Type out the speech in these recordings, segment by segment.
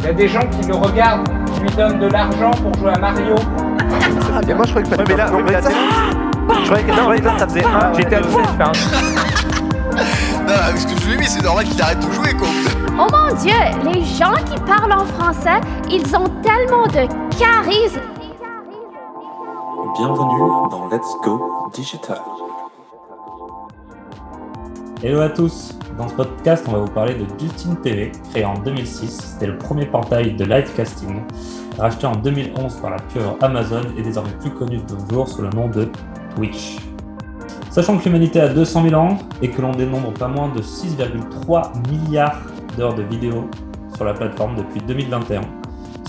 Il y a des gens qui le regardent, qui lui donnent de l'argent pour jouer à Mario. Ah, mais moi je croyais que Ouais, mais là, non, mais là, ça- Je croyais que non, ça faisait un. J'étais à faire un. Non, avec ce que je lui ai mis, c'est normal qu'il arrête de jouer, quoi. Oh mon Dieu, les gens qui parlent en français, ils ont tellement de charisme. Bienvenue dans Let's Go Digital. Hello à tous Dans ce podcast, on va vous parler de Justin TV, créé en 2006. C'était le premier portail de livecasting, racheté en 2011 par la pure Amazon et désormais plus connu de nos jours sous le nom de Twitch. Sachant que l'humanité a 200 000 ans et que l'on dénombre pas moins de 6,3 milliards d'heures de vidéos sur la plateforme depuis 2021,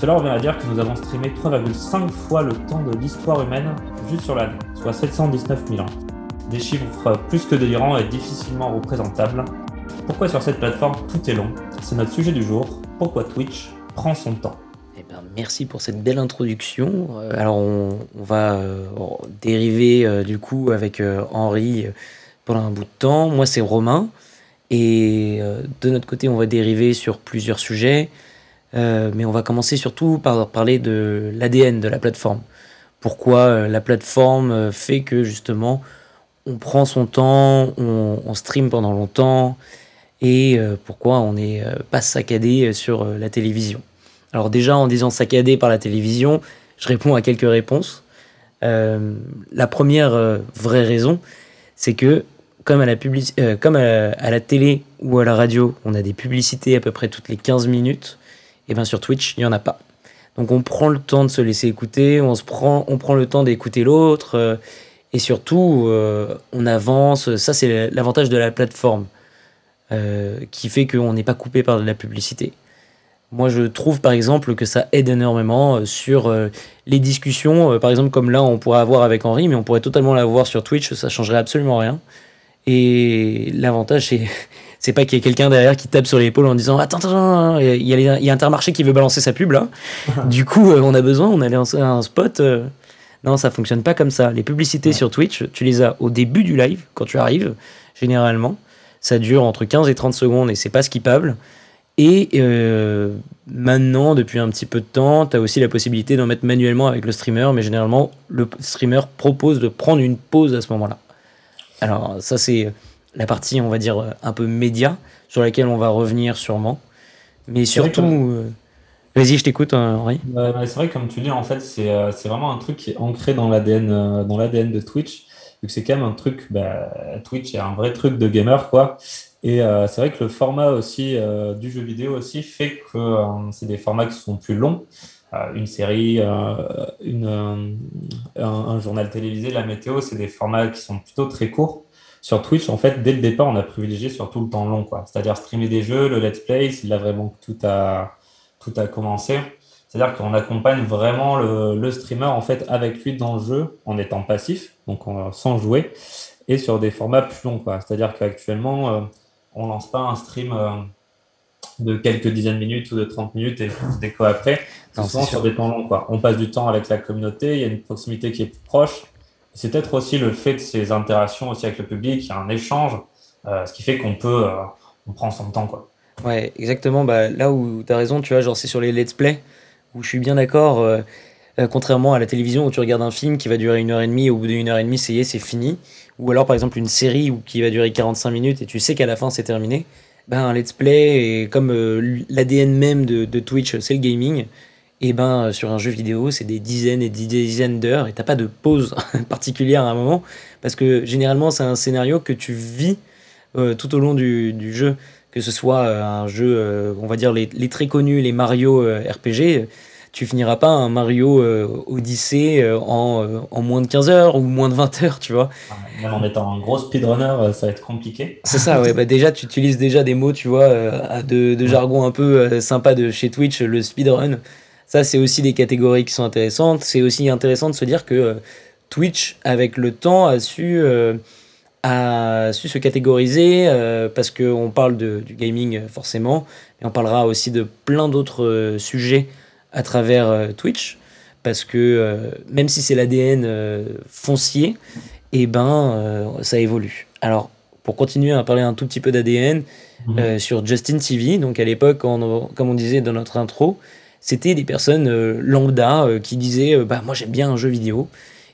cela revient à dire que nous avons streamé 3,5 fois le temps de l'histoire humaine juste sur l'année, soit 719 000 ans. Des chiffres plus que délirants et difficilement représentables. Pourquoi sur cette plateforme tout est long? C'est notre sujet du jour. Pourquoi Twitch prend son temps? Eh ben, merci pour cette belle introduction. Euh, alors, on, va euh, dériver euh, du coup avec Henri pendant un bout de temps. Moi, c'est Romain. Et de notre côté, on va dériver sur plusieurs sujets. Mais on va commencer surtout par parler de l'ADN de la plateforme. Pourquoi la plateforme fait que justement on prend son temps, on, stream pendant longtemps et euh, pourquoi on n'est euh, pas saccadé sur euh, la télévision. Alors déjà, en disant saccadé par la télévision, je réponds à quelques réponses. La première vraie raison, c'est que comme, à la, télé ou à la radio, on a des publicités à peu près toutes les 15 minutes, et bien sur Twitch, il n'y en a pas. Donc on prend le temps de se laisser écouter, on, se prend, on prend le temps d'écouter l'autre, et surtout, euh, on avance. Ça, c'est l'avantage de la plateforme, euh, qui fait qu'on n'est pas coupé par de la publicité. Moi, je trouve par exemple que ça aide énormément euh, sur euh, les discussions. par exemple, comme là, on pourrait avoir avec Henri, mais on pourrait totalement l'avoir sur Twitch, ça changerait absolument rien. Et l'avantage, c'est. C'est pas qu'il y ait quelqu'un derrière qui tape sur l'épaule en disant Attends, attends, il y, a les- il y a Intermarché qui veut balancer sa pub là. du coup, on a besoin, on a lancé un spot. euh. Non, ça fonctionne pas comme ça. Les publicités sur Twitch, tu les as au début du live, quand tu arrives, généralement. Ça dure entre 15 et 30 secondes et c'est pas skippable. Et euh, maintenant, depuis un petit peu de temps, tu as aussi la possibilité d'en mettre manuellement avec le streamer, mais généralement, le streamer propose de prendre une pause à ce moment-là. Alors, ça, c'est la partie, on va dire, un peu média, sur laquelle on va revenir sûrement. Mais surtout. euh, Vas-y, je t'écoute, hein, Henri. Ouais, c'est vrai, comme tu dis, en fait, c'est euh, vraiment un truc qui est ancré dans l'ADN euh, dans de Twitch. Vu que c'est quand même un truc, bah, Twitch est un vrai truc de gamer, quoi. Et euh, c'est vrai que le format aussi euh, du jeu vidéo aussi fait que euh, c'est des formats qui sont plus longs. Euh, une série, euh, une, euh, un, journal télévisé, la météo, c'est des formats qui sont plutôt très courts. Sur Twitch, en fait, dès le départ, on a privilégié surtout le temps long, quoi. C'est-à-dire streamer des jeux, le let's play, c'est là vraiment tout a, tout a commencé. C'est-à-dire qu'on accompagne vraiment le, le streamer en fait avec lui dans le jeu en étant passif, donc en- sans jouer, et sur des formats plus longs, quoi. C'est-à-dire qu'actuellement, euh, on lance pas un stream euh, de quelques dizaines de minutes ou de 30 minutes et on se déco après. C'est Non, souvent sur des temps longs, quoi. On passe du temps avec la communauté, il y a une proximité qui est plus proche. C'est peut-être aussi le fait de ces interactions aussi avec le public, il y a un échange, euh, ce qui fait qu'on peut, euh, on prend son temps, quoi. Ouais, exactement. Bah, là où tu as raison, tu vois, genre c'est sur les let's play, où je suis bien d'accord. euh, euh, contrairement à la télévision où tu regardes un film qui va durer une heure et demie, au bout d'une heure et demie, c'est c'est fini. Ou alors par exemple une série où, qui va durer 45 minutes et tu sais qu'à la fin c'est terminé. Ben, un let's play, et comme euh, l'ADN même de, Twitch, c'est le gaming, et ben sur un jeu vidéo, c'est des dizaines et des dizaines d'heures et t'as pas de pause particulière à un moment parce que généralement c'est un scénario que tu vis tout au long du jeu, que ce soit euh, un jeu, euh, on va dire les, les très connus, les Mario euh, RPG, tu finiras pas un Mario Odyssey en, en moins de 15 heures ou moins de 20 heures, tu vois. Même en étant un gros speedrunner, ça va être compliqué. C'est ça, ouais. Bah déjà, tu utilises déjà des mots, tu vois, de, de jargon un peu sympa de chez Twitch, le speedrun. Ça, c'est aussi des catégories qui sont intéressantes. C'est aussi intéressant de se dire que Twitch, avec le temps, a su, euh, a su se catégoriser euh, parce qu'on parle de, du gaming euh, forcément, et on parlera aussi de plein d'autres euh, sujets à travers euh, Twitch. Parce que même si c'est l'ADN foncier, et ben, euh, ça évolue. Alors, pour continuer à parler un tout petit peu d'ADN, Mhm. sur Justin TV. Donc à l'époque, comme on disait dans notre intro, c'était des personnes lambda qui disaient bah moi j'aime bien un jeu vidéo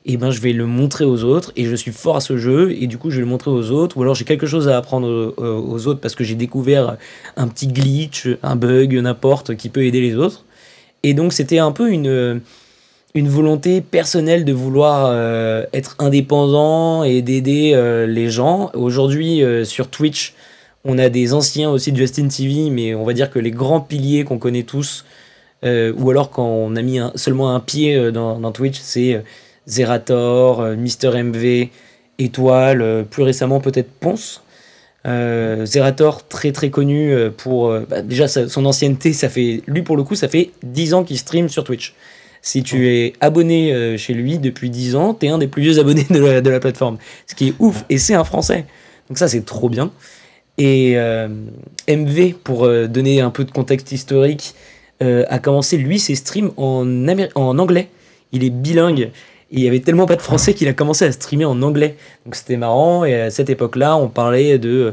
et ben je vais le montrer aux autres et je suis fort à ce jeu et du coup je vais le montrer aux autres ou alors j'ai quelque chose à apprendre euh, aux autres parce que j'ai découvert un petit glitch, un bug, n'importe qui peut aider les autres. Et donc c'était un peu une une volonté personnelle de vouloir euh, être indépendant et d'aider euh, les gens. Aujourd'hui sur Twitch, on a des anciens aussi de Justin TV, mais on va dire que les grands piliers qu'on connaît tous, ou alors quand on a mis seulement un pied dans, Twitch, c'est Zerator, euh, Mister MV, Étoile, euh, plus récemment peut-être Ponce. Euh, Zerator, très très connu euh, pour bah, déjà sa- son ancienneté, ça fait lui pour le coup, ça fait 10 ans qu'il stream sur Twitch. Si tu es abonné chez lui depuis 10 ans, t'es un des plus vieux abonnés de la, de la plateforme. Ce qui est ouf, et c'est un Français. Donc ça, c'est trop bien. Et euh, MV, pour euh, donner un peu de contexte historique, euh, a commencé lui ses streams en, Améri- en anglais. Il est bilingue. Et il y avait tellement pas de français qu'il a commencé à streamer en anglais. Donc c'était marrant. Et à cette époque-là, on parlait de euh,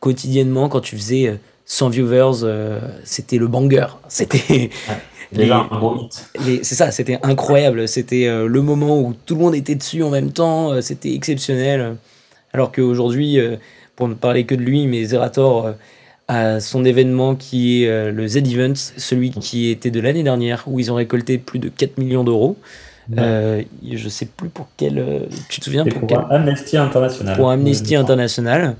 quotidiennement, quand tu faisais euh, 100 viewers, euh, c'était le banger. C'était. Déjà un hit. C'est ça, c'était incroyable. C'était euh, le moment où tout le monde était dessus en même temps. euh, C'était exceptionnel. Alors qu'aujourd'hui, euh, pour ne parler que de lui, mais Zerator euh, a son événement qui est euh, le Z-Event, celui qui était de l'année dernière, où ils ont récolté plus de 4 millions d'euros. Euh, je sais plus pour quel. euh, tu te souviens pour, pour quel Amnesty International. pour Amnesty International,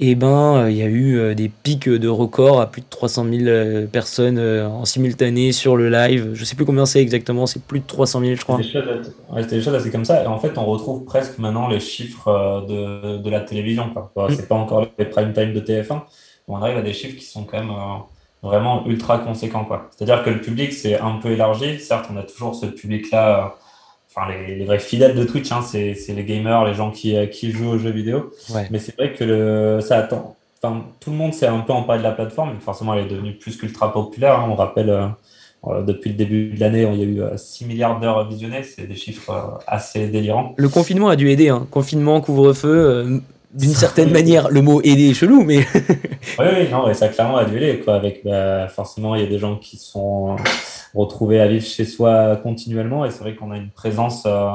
et ben euh, il y a eu euh, des pics de records à plus de 300 000 euh, personnes en simultané sur le live. Je sais plus combien c'est exactement, c'est plus de 300 000 je crois. C'était des choses assez- ouais, comme ça. Et en fait, on retrouve presque maintenant les chiffres de, de la télévision. quoi. Bon, Mm. C'est pas encore les prime time de TF1. On arrive à des chiffres qui sont quand même euh, vraiment ultra conséquents. quoi. C'est-à-dire que le public s'est un peu élargi. Certes, on a toujours ce public-là. euh, Enfin, les, les vrais fidèles de Twitch, hein, c'est c'est les gamers, les gens qui, euh, qui jouent aux jeux vidéo. Ouais. Mais c'est vrai que le, ça attend. Enfin, tout le monde s'est un peu emparé de la plateforme. Forcément, elle est devenue plus qu'ultra populaire. hein. On rappelle, euh, depuis le début de l'année, il y a eu euh, 6 milliards d'heures visionnées. C'est des chiffres assez délirants. Le confinement a dû aider, hein. confinement, couvre-feu, d'une certaine manière, le mot aider est chelou, mais Oui, oui, non, et ça clairement a dû aider, quoi. Avec, bah, forcément, il y a des gens qui sont retrouvés à vivre chez soi continuellement. Et c'est vrai qu'on a une présence, euh,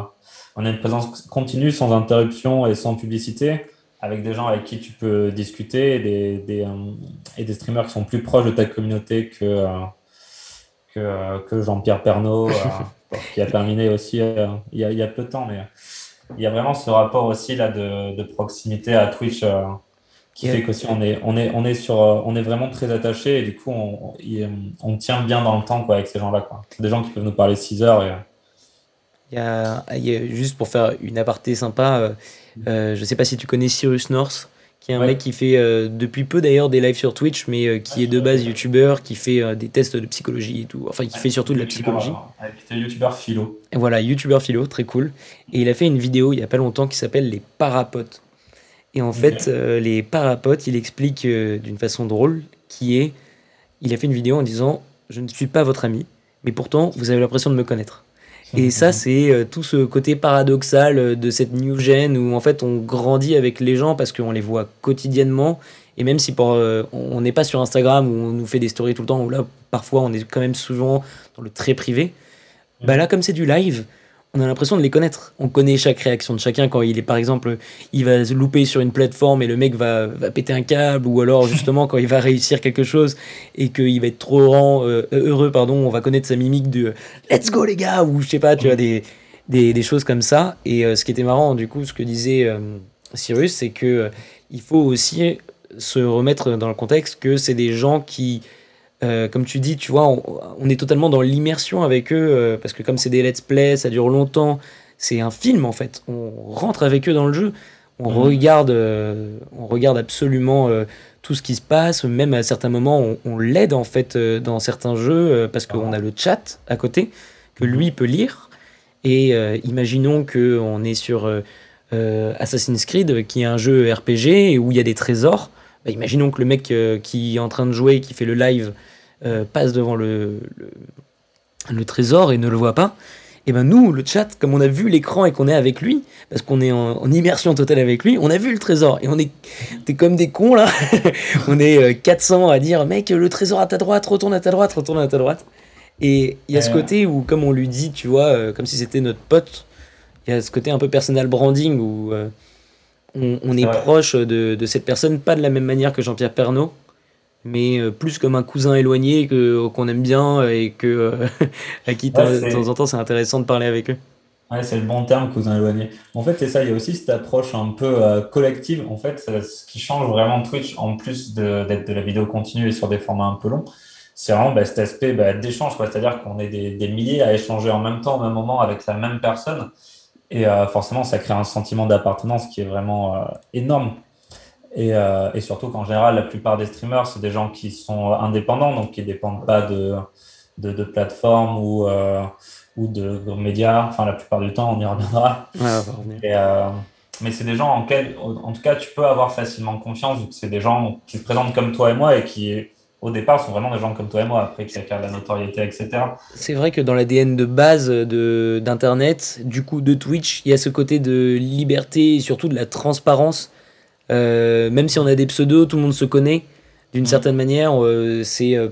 on a une présence continue, sans interruption et sans publicité, avec des gens avec qui tu peux discuter et des, des, euh, et des streamers qui sont plus proches de ta communauté que, euh, que, que Jean-Pierre bon, qui a terminé aussi il y a, il y a peu de temps. Mais il y a vraiment ce rapport aussi là de, de proximité à Twitch. euh, qui Yeah. fait qu'aussi on est, on est, on est sur, euh, on est vraiment très attaché et du coup on, on tient bien dans le temps quoi avec ces gens-là quoi. Des gens qui peuvent nous parler 6 heures et il y a, il y a- juste pour faire une aparté sympa, euh, je sais pas si tu connais Cyrus North, qui est un Ouais. mec qui fait euh, depuis peu d'ailleurs des lives sur Twitch, mais euh, qui est de base youtubeur, qui fait euh, des tests de psychologie et tout, enfin qui fait surtout de la psychologie. Avec des youtubeurs philo. Et voilà, youtubeur philo, très cool. Et il a fait une vidéo il y a pas longtemps qui s'appelle Les Parapotes. Et en fait, les parapotes, il explique d'une façon drôle qui est il a fait une vidéo en disant Je ne suis pas votre ami, mais pourtant vous avez l'impression de me connaître. Et ça, c'est euh, tout ce côté paradoxal euh, de cette new gen où en fait on grandit avec les gens parce qu'on les voit quotidiennement. Et même si pour, euh, on n'est pas sur Instagram où on nous fait des stories tout le temps, où là parfois on est quand même souvent dans le très privé, bah là comme c'est du live, on a l'impression de les connaître. On connaît chaque réaction de chacun quand il est par exemple, il va se louper sur une plateforme et le mec va, va péter un câble ou alors justement quand il va réussir quelque chose et qu'il va être trop heureux, euh, heureux, pardon, on va connaître sa mimique de let's go les gars ou je sais pas, tu vois des, des, des choses comme ça. Et euh, ce qui était marrant du coup, ce que disait euh, Cyrus, c'est que il faut aussi se remettre dans le contexte que c'est des gens qui euh, comme tu dis, tu vois, on, on est totalement dans l'immersion avec eux, euh, parce que comme c'est des let's play, ça dure longtemps, c'est un film en fait. On rentre avec eux dans le jeu, on Mhm. regarde, euh, on regarde absolument tout ce qui se passe, même à certains moments, on, on l'aide en fait dans certains jeux, parce qu'on a le chat à côté que lui peut lire. Et imaginons que on est sur Assassin's Creed, qui est un jeu RPG où il y a des trésors. Bah, imaginons que le mec qui est en train de jouer, qui fait le live, euh, passe devant le, le, le trésor et ne le voit pas. Et ben nous, le chat, comme on a vu l'écran et qu'on est avec lui, parce qu'on est en, en immersion totale avec lui, on a vu le trésor. Et on est, t'es comme des cons là. on est euh, 400 à dire, mec, le trésor à ta droite, retourne à ta droite, retourne à ta droite. Et il y a ce Ouais. côté où, comme on lui dit, tu vois, euh, comme si c'était notre pote, il y a ce côté un peu personal branding où euh, on, on est proche de, de cette personne, pas de la même manière que Jean-Pierre Pernaut, mais euh, plus comme un cousin éloigné que qu'on aime bien et que euh, à qui de Ouais, de temps en temps c'est intéressant de parler avec eux. Ouais, c'est le bon terme, cousin éloigné. En fait, c'est ça, il y a aussi cette approche un peu euh, collective. En fait, ce qui change vraiment Twitch, en plus d'être de la vidéo continue et sur des formats un peu longs, c'est vraiment bah, cet aspect bah, d'échange. C'est-à-dire qu'on est des, des milliers à échanger en même temps, au même moment, avec la même personne. Et euh, forcément, ça crée un sentiment d'appartenance qui est vraiment euh, énorme. Et, euh, et surtout qu'en général, la plupart des streamers, c'est des gens qui sont indépendants, donc qui ne dépendent pas de, de, de plateformes ou, euh, ou de, de médias. Enfin, la plupart du temps, on y reviendra. Ouais. Et, euh, mais c'est des gens en quels, en tout cas, tu peux avoir facilement confiance, vu que c'est des gens qui se présentent comme toi et moi et qui, au départ, sont vraiment des gens comme toi et moi, après qui acquièrent de la notoriété, etc. C'est vrai que dans l'ADN de base de d'internet, du coup de Twitch, il y a ce côté de liberté et surtout de la transparence. Euh, même si on a des pseudos, tout le monde se connaît d'une Mhm. certaine manière. euh, c'est euh,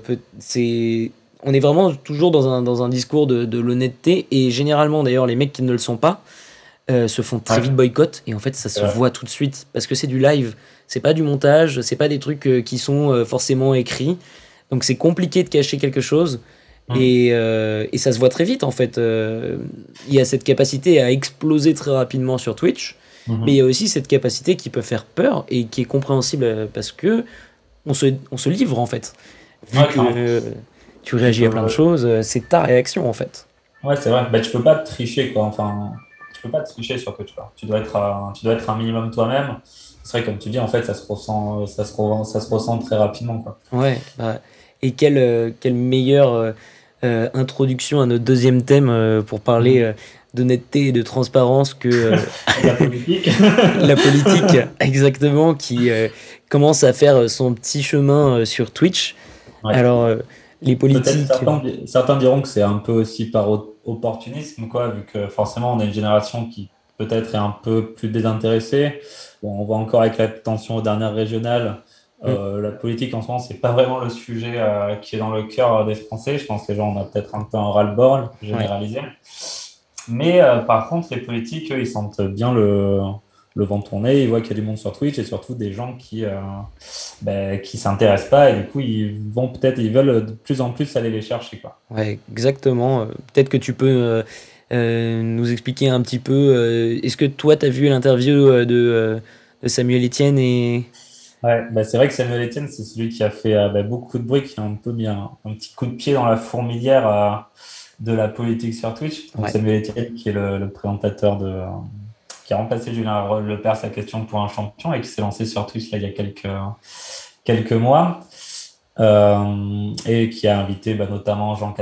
on est vraiment toujours dans un, dans un discours de, de l'honnêteté et généralement d'ailleurs les mecs qui ne le sont pas euh, se font très Ouais. vite boycott et en fait ça se Ouais. voit tout de suite parce que c'est du live, c'est pas du montage, c'est pas des trucs euh, qui sont euh, forcément écrits. Donc c'est compliqué de cacher quelque chose Mhm. et, et ça se voit très vite en fait. Il y a cette capacité à exploser très rapidement sur Twitch, Mhm. mais il y a aussi cette capacité qui peut faire peur et qui est compréhensible euh, parce que on se, on se livre en fait. Vu Ouais, que clairement. euh, tu réagis à plein de choses, euh, c'est ta réaction en fait. Ouais, c'est vrai. Bah, tu peux pas tricher, quoi. Enfin, tu peux pas tricher sur Twitch, quoi. Tu dois être un, tu dois être un minimum toi-même. C'est vrai, comme tu dis, en fait, ça se ressent, ça se, re- ça se ressent très rapidement, quoi. Ouais. bah, et quelle, euh, quelle meilleure euh, euh, introduction à notre deuxième thème euh, pour parler Mhm. D'honnêteté et de transparence que euh, La politique. la politique, exactement, qui euh, commence à faire son petit chemin euh, sur Twitch. Ouais. Alors, les politiques. certains, certains diront que c'est un peu aussi par opportunisme, quoi, vu que forcément on est une génération qui peut-être est un peu plus désintéressée. Bon, on voit encore avec la tension aux dernières régionales, euh, la politique en ce moment, c'est pas vraiment le sujet euh, qui est dans le cœur des Français. Je pense que les gens, on a peut-être un peu un ras-le-bol généralisé. Mais euh, par contre, les politiques, eux, ils sentent bien le, le vent tourner, ils voient qu'il y a du monde sur Twitch et surtout des gens qui euh, ben, qui s'intéressent pas et du coup ils vont peut-être ils veulent de plus en plus aller les chercher quoi. Ouais, exactement. Euh, Peut-être que tu peux euh, nous expliquer un petit peu. euh, Est-ce que toi, tu as vu l'interview de, de Samuel Etienne et. Ouais, bah, c'est vrai que Samuel Etienne c'est celui qui a fait bah, beaucoup de bruit, qui a un peu mis un, un petit coup de pied dans la fourmilière de la politique sur Twitch. Donc, Ouais. Samuel Etienne qui est le, le présentateur de euh, qui a remplacé Julien Lepers sa question pour un champion et qui s'est lancé sur Twitch là il y a quelques quelques mois. Euh, et qui a invité bah, notamment Jean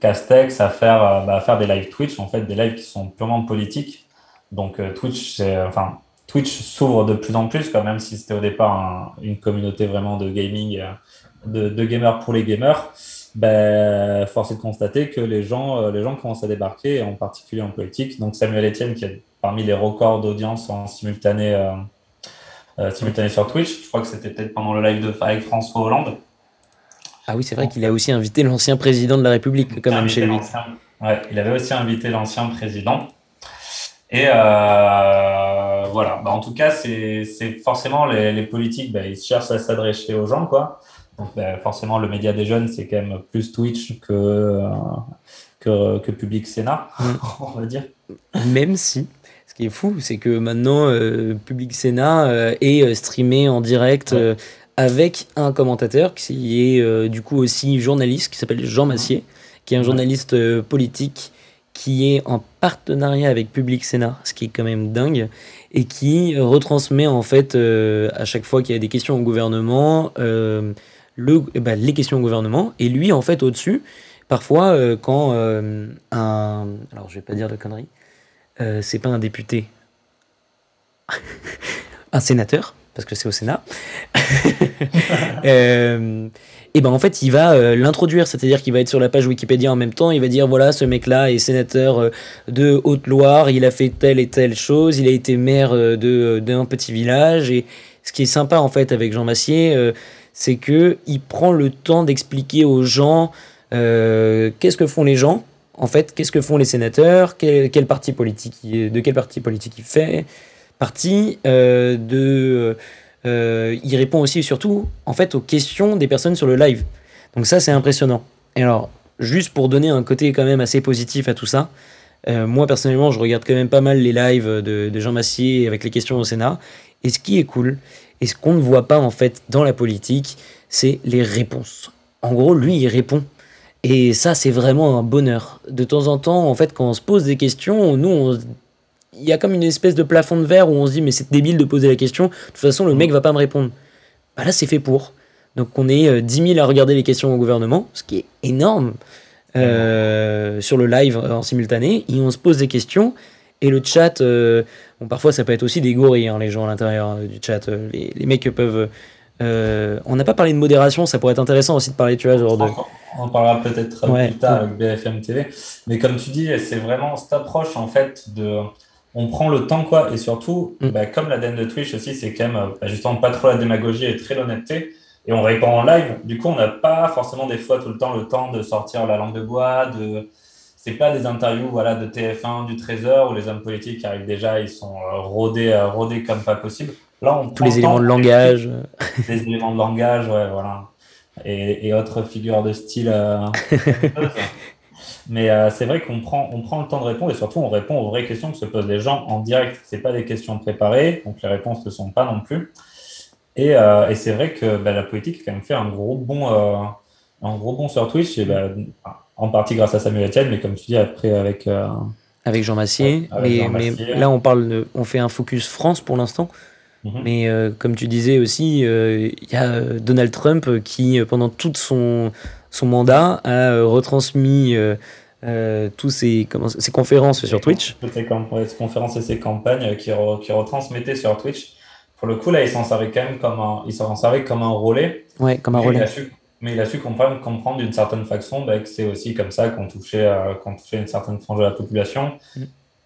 Castex à faire, euh, bah, à faire des live Twitch, en fait, des lives qui sont purement politiques. Donc euh, Twitch, enfin, Twitch s'ouvre de plus en plus, quand même si c'était au départ un- une communauté vraiment de gaming, de, de gamers pour les gamers. Ben, force est de constater que les gens, euh, les gens commencent à débarquer, en particulier en politique. Donc Samuel Etienne, qui est parmi les records d'audience en simultané, euh, euh, simultané sur Twitch, je crois que c'était peut-être pendant le live de avec François Hollande. Ah oui, c'est vrai qu'il a aussi invité l'ancien président de la République, quand même, chez lui. Ouais, il avait aussi invité l'ancien président. Et euh, voilà, Bah, en tout cas, c'est c'est forcément les, les politiques, bah, ils cherchent à s'adresser aux gens, quoi. Donc bah, forcément, le média des jeunes, c'est quand même plus Twitch que, euh, que, que Public Sénat, Mm. on va dire. Même si, ce qui est fou, c'est que maintenant, euh, Public Sénat euh, est streamé en direct avec un commentateur qui est du coup aussi journaliste, qui s'appelle Jean Massier, qui est un journaliste politique qui est en partenariat avec Public Sénat, ce qui est quand même dingue, et qui retransmet en fait à chaque fois qu'il y a des questions au gouvernement, le, eh ben, les questions au gouvernement, et lui en fait au-dessus, parfois euh, quand euh, un... Alors je vais pas dire de conneries, euh, c'est pas un député, un sénateur, parce que c'est au Sénat. Et ben en fait, il va l'introduire, c'est-à-dire qu'il va être sur la page Wikipédia en même temps, il va dire voilà, ce mec-là est sénateur de Haute-Loire, il a fait telle et telle chose, il a été maire d'un petit village. Et ce qui est sympa en fait avec Jean Massier, c'est que il prend le temps d'expliquer aux gens euh, qu'est-ce que font les gens, en fait, qu'est-ce que font les sénateurs, quel, quel parti politique, de quel parti politique il fait partie, euh, euh, il répond aussi surtout en fait aux questions des personnes sur le live. Donc ça c'est impressionnant. Et alors juste pour donner un côté quand même assez positif à tout ça, moi personnellement je regarde quand même pas mal les lives de, de Jean Massier avec les questions au Sénat. Et ce qui est cool et ce qu'on ne voit pas en fait dans la politique, c'est les réponses. En gros lui il répond. Et ça, c'est vraiment un bonheur. De temps en temps, en fait, quand on se pose des questions, nous, on- il y a comme une espèce de plafond de verre où on se dit, mais c'est débile de poser la question. De toute façon, le mec va pas me répondre. Bah là, c'est fait pour. Donc, on est euh, 10 000 à regarder les questions au gouvernement, ce qui est énorme, euh, sur le live euh, en simultané. Et on se pose des questions. Et le chat, euh, bon, parfois, ça peut être aussi des gorilles, hein, les gens à l'intérieur euh, du chat. Euh, Les, les mecs peuvent. euh, on n'a pas parlé de modération, ça pourrait être intéressant aussi de parler, tu vois, genre de. On en parlera peut-être Ouais. plus tard avec BFM TV. Mais comme tu dis, c'est vraiment cette approche en fait de. On prend le temps quoi. Et surtout, Mm. bah, comme l'ADN de Twitch aussi, c'est quand même bah, justement pas trop la démagogie et très l'honnêteté. Et on répond en live. Du coup, on n'a pas forcément des fois tout le temps le temps de sortir la langue de bois. De... C'est pas des interviews voilà, de TF1, du Trésor où les hommes politiques arrivent déjà, ils sont euh, rodés, euh, rodés comme pas possible. Là, on tous les le éléments de langage. des éléments de langage, ouais, voilà. Et, et autres figures de style. euh, Mais euh, c'est vrai qu'on prend, on prend le temps de répondre et surtout on répond aux vraies questions que se posent les gens en direct. C'est pas des questions préparées, donc les réponses ne sont pas non plus. Et, euh, et c'est vrai que bah, la politique a quand même fait un gros euh, un gros bond sur Twitch, et, bah, en partie grâce à Samuel Etienne, mais comme tu dis, après avec. euh, avec Jean Massier. Avec mais, Jean mais Massier. là, on parle de, on fait un focus France pour l'instant. mhm. Mais euh, comme tu disais aussi, euh, il y a Donald Trump qui, pendant tout son, son mandat, a retransmis tous ses, comment, ses conférences sur Twitch. Toutes ses, conférences et ses campagnes qui, re- qui retransmettaient sur Twitch. Pour le coup, là, il s'en servait quand même comme un, il s'en servait comme un relais. Ouais, comme un il relais. a su, mais il a su comprendre, comprendre d'une certaine façon bah, que c'est aussi comme ça qu'on touchait, euh, qu'on touchait une certaine frange de la population. Mm.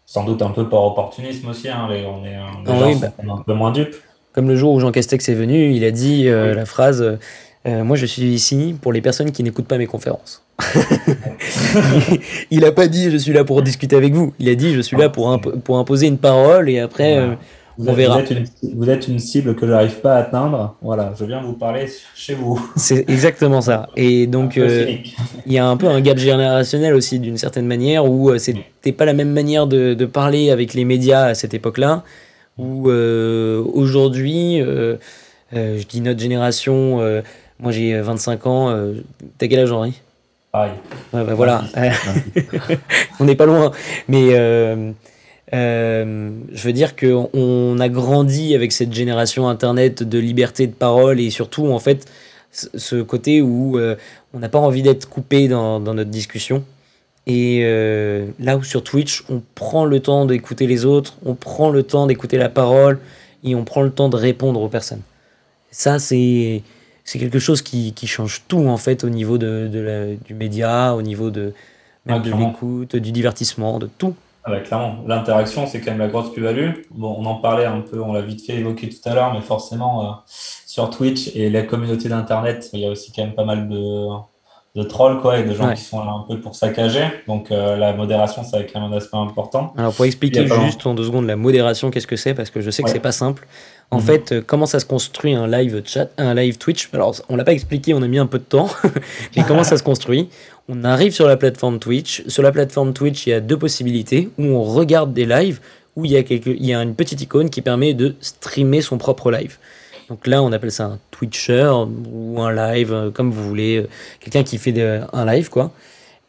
Sans doute un peu par opportunisme aussi. Hein, les, on est, euh, les Ah gens oui, bah. un peu moins dupes. Comme le jour où Jean Castex est venu, il a dit euh, Oui. la phrase euh, Euh, Moi, je suis ici pour les personnes qui n'écoutent pas mes conférences. il n'a pas dit je suis là pour discuter avec vous. Il a dit je suis là pour, imp- pour imposer une parole et après. euh, Vous on êtes, verra. Vous êtes, une, vous êtes une cible que je n'arrive pas à atteindre. Voilà, je viens vous parler chez vous. c'est exactement ça. Et donc, euh, il y a un peu un gap générationnel aussi, d'une certaine manière, où euh, c'était pas la même manière de, de parler avec les médias à cette époque-là, où euh, aujourd'hui, euh, je dis notre génération, moi j'ai 25 ans, t'as quel âge Henri? Pareil. Ouais, bah voilà, on n'est pas loin. Mais euh, je veux dire qu'on on a grandi avec cette génération Internet de liberté de parole et surtout, en fait, ce côté où euh, on n'a pas envie d'être coupé dans, dans notre discussion. Et euh, là où sur Twitch, on prend le temps d'écouter les autres, on prend le temps d'écouter la parole et on prend le temps de répondre aux personnes. Ça, c'est c'est quelque chose qui, qui change tout en fait au niveau de, de la- du média, au niveau de, même Ah, de l'écoute, du divertissement, de tout. Ah bah, clairement, l'interaction, c'est quand même la grosse plus-value. Bon, on en parlait un peu, on l'a vite fait évoquer tout à l'heure, mais forcément, euh, sur Twitch et la communauté d'Internet, il y a aussi quand même pas mal de, de trolls, quoi, et de gens Ouais. qui sont là un peu pour saccager. Donc, euh, la modération, ça a quand même un aspect important. Alors pour expliquer juste en deux secondes la modération, qu'est-ce que c'est? Parce que je sais que Ouais. c'est pas simple. En Mhm. fait, euh, comment ça se construit un live chat, un live Twitch? Alors on l'a pas expliqué, on a mis un peu de temps. Mais comment ça se construit? On arrive sur la plateforme Twitch. Sur la plateforme Twitch, il y a deux possibilités où on regarde des lives, où il y a une petite icône qui permet de streamer son propre live. Donc là, on appelle ça un Twitcher ou un live, euh, comme vous voulez, euh, quelqu'un qui fait un live, quoi.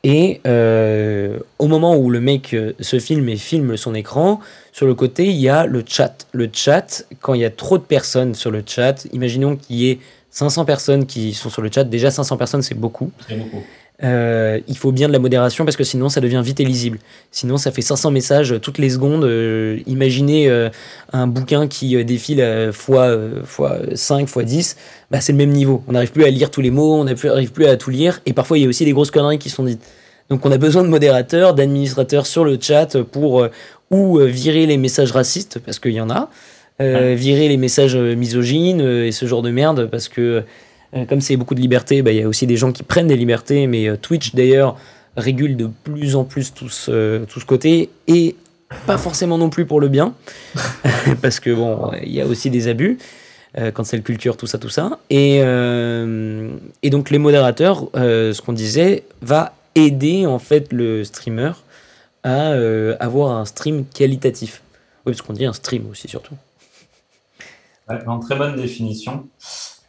Et euh, au moment où le mec se filme et filme son écran, sur le côté, il y a le chat. Le chat, quand il y a trop de personnes sur le chat, imaginons qu'il y ait 500 personnes qui sont sur le chat. Déjà, 500 personnes, c'est beaucoup. Beaucoup. Euh, il faut bien de la modération parce que sinon ça devient vite illisible. Sinon ça fait 500 messages toutes les secondes. Euh, imaginez euh, un bouquin qui défile fois, fois 5, fois 10, bah, c'est le même niveau. On n'arrive plus à lire tous les mots, on n'arrive plus à tout lire et parfois il y a aussi des grosses conneries qui sont dites. Donc on a besoin de modérateurs, d'administrateurs sur le chat pour ou virer les messages racistes parce qu'il y en a, virer les messages misogynes et ce genre de merde parce que comme c'est beaucoup de liberté, bah, il y a aussi des gens qui prennent des libertés, mais euh, Twitch d'ailleurs régule de plus en plus tout ce, tout ce côté, et pas forcément non plus pour le bien, parce que bon, il y a aussi des abus, euh, quand c'est le culture, tout ça, tout ça. Et, euh, et donc les modérateurs, euh, ce qu'on disait, va aider en fait le streamer à euh, avoir un stream qualitatif. Oui, parce qu'on dit un stream aussi surtout. Ouais, en très bonne définition.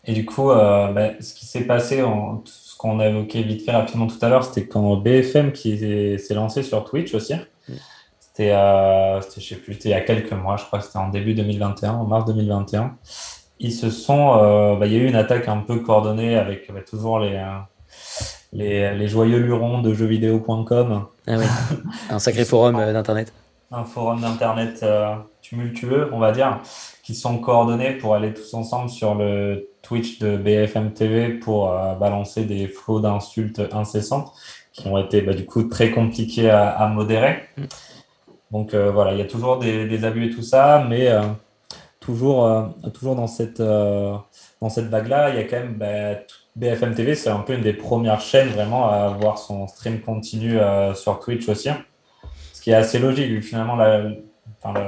Et du coup, euh, bah, ce qui s'est passé, en, ce qu'on a évoqué vite fait rapidement tout à l'heure, c'était quand BFM qui est- s'est lancé sur Twitch aussi. C'était, euh, je sais plus, c'était il y a quelques mois, je crois que c'était en début 2021, en mars 2021. Ils se sont, euh, bah, il y a eu une attaque un peu coordonnée avec bah, toujours les, euh, les, les joyeux lurons de jeuxvideo.com, Ah un sacré forum d'internet. un forum d'internet tumultueux, on va dire, qui sont coordonnés pour aller tous ensemble sur le Twitch de BFM TV pour euh, balancer des flots d'insultes incessantes qui ont été bah, du coup très compliqués à, à modérer. Donc euh, voilà, il y a toujours des, des abus et tout ça, mais euh, toujours, toujours dans cette, dans cette vague-là, il y a quand même bah, BFM TV, c'est un peu une des premières chaînes vraiment à avoir son stream continu sur Twitch aussi. Ce qui est assez logique, vu que finalement, la, enfin,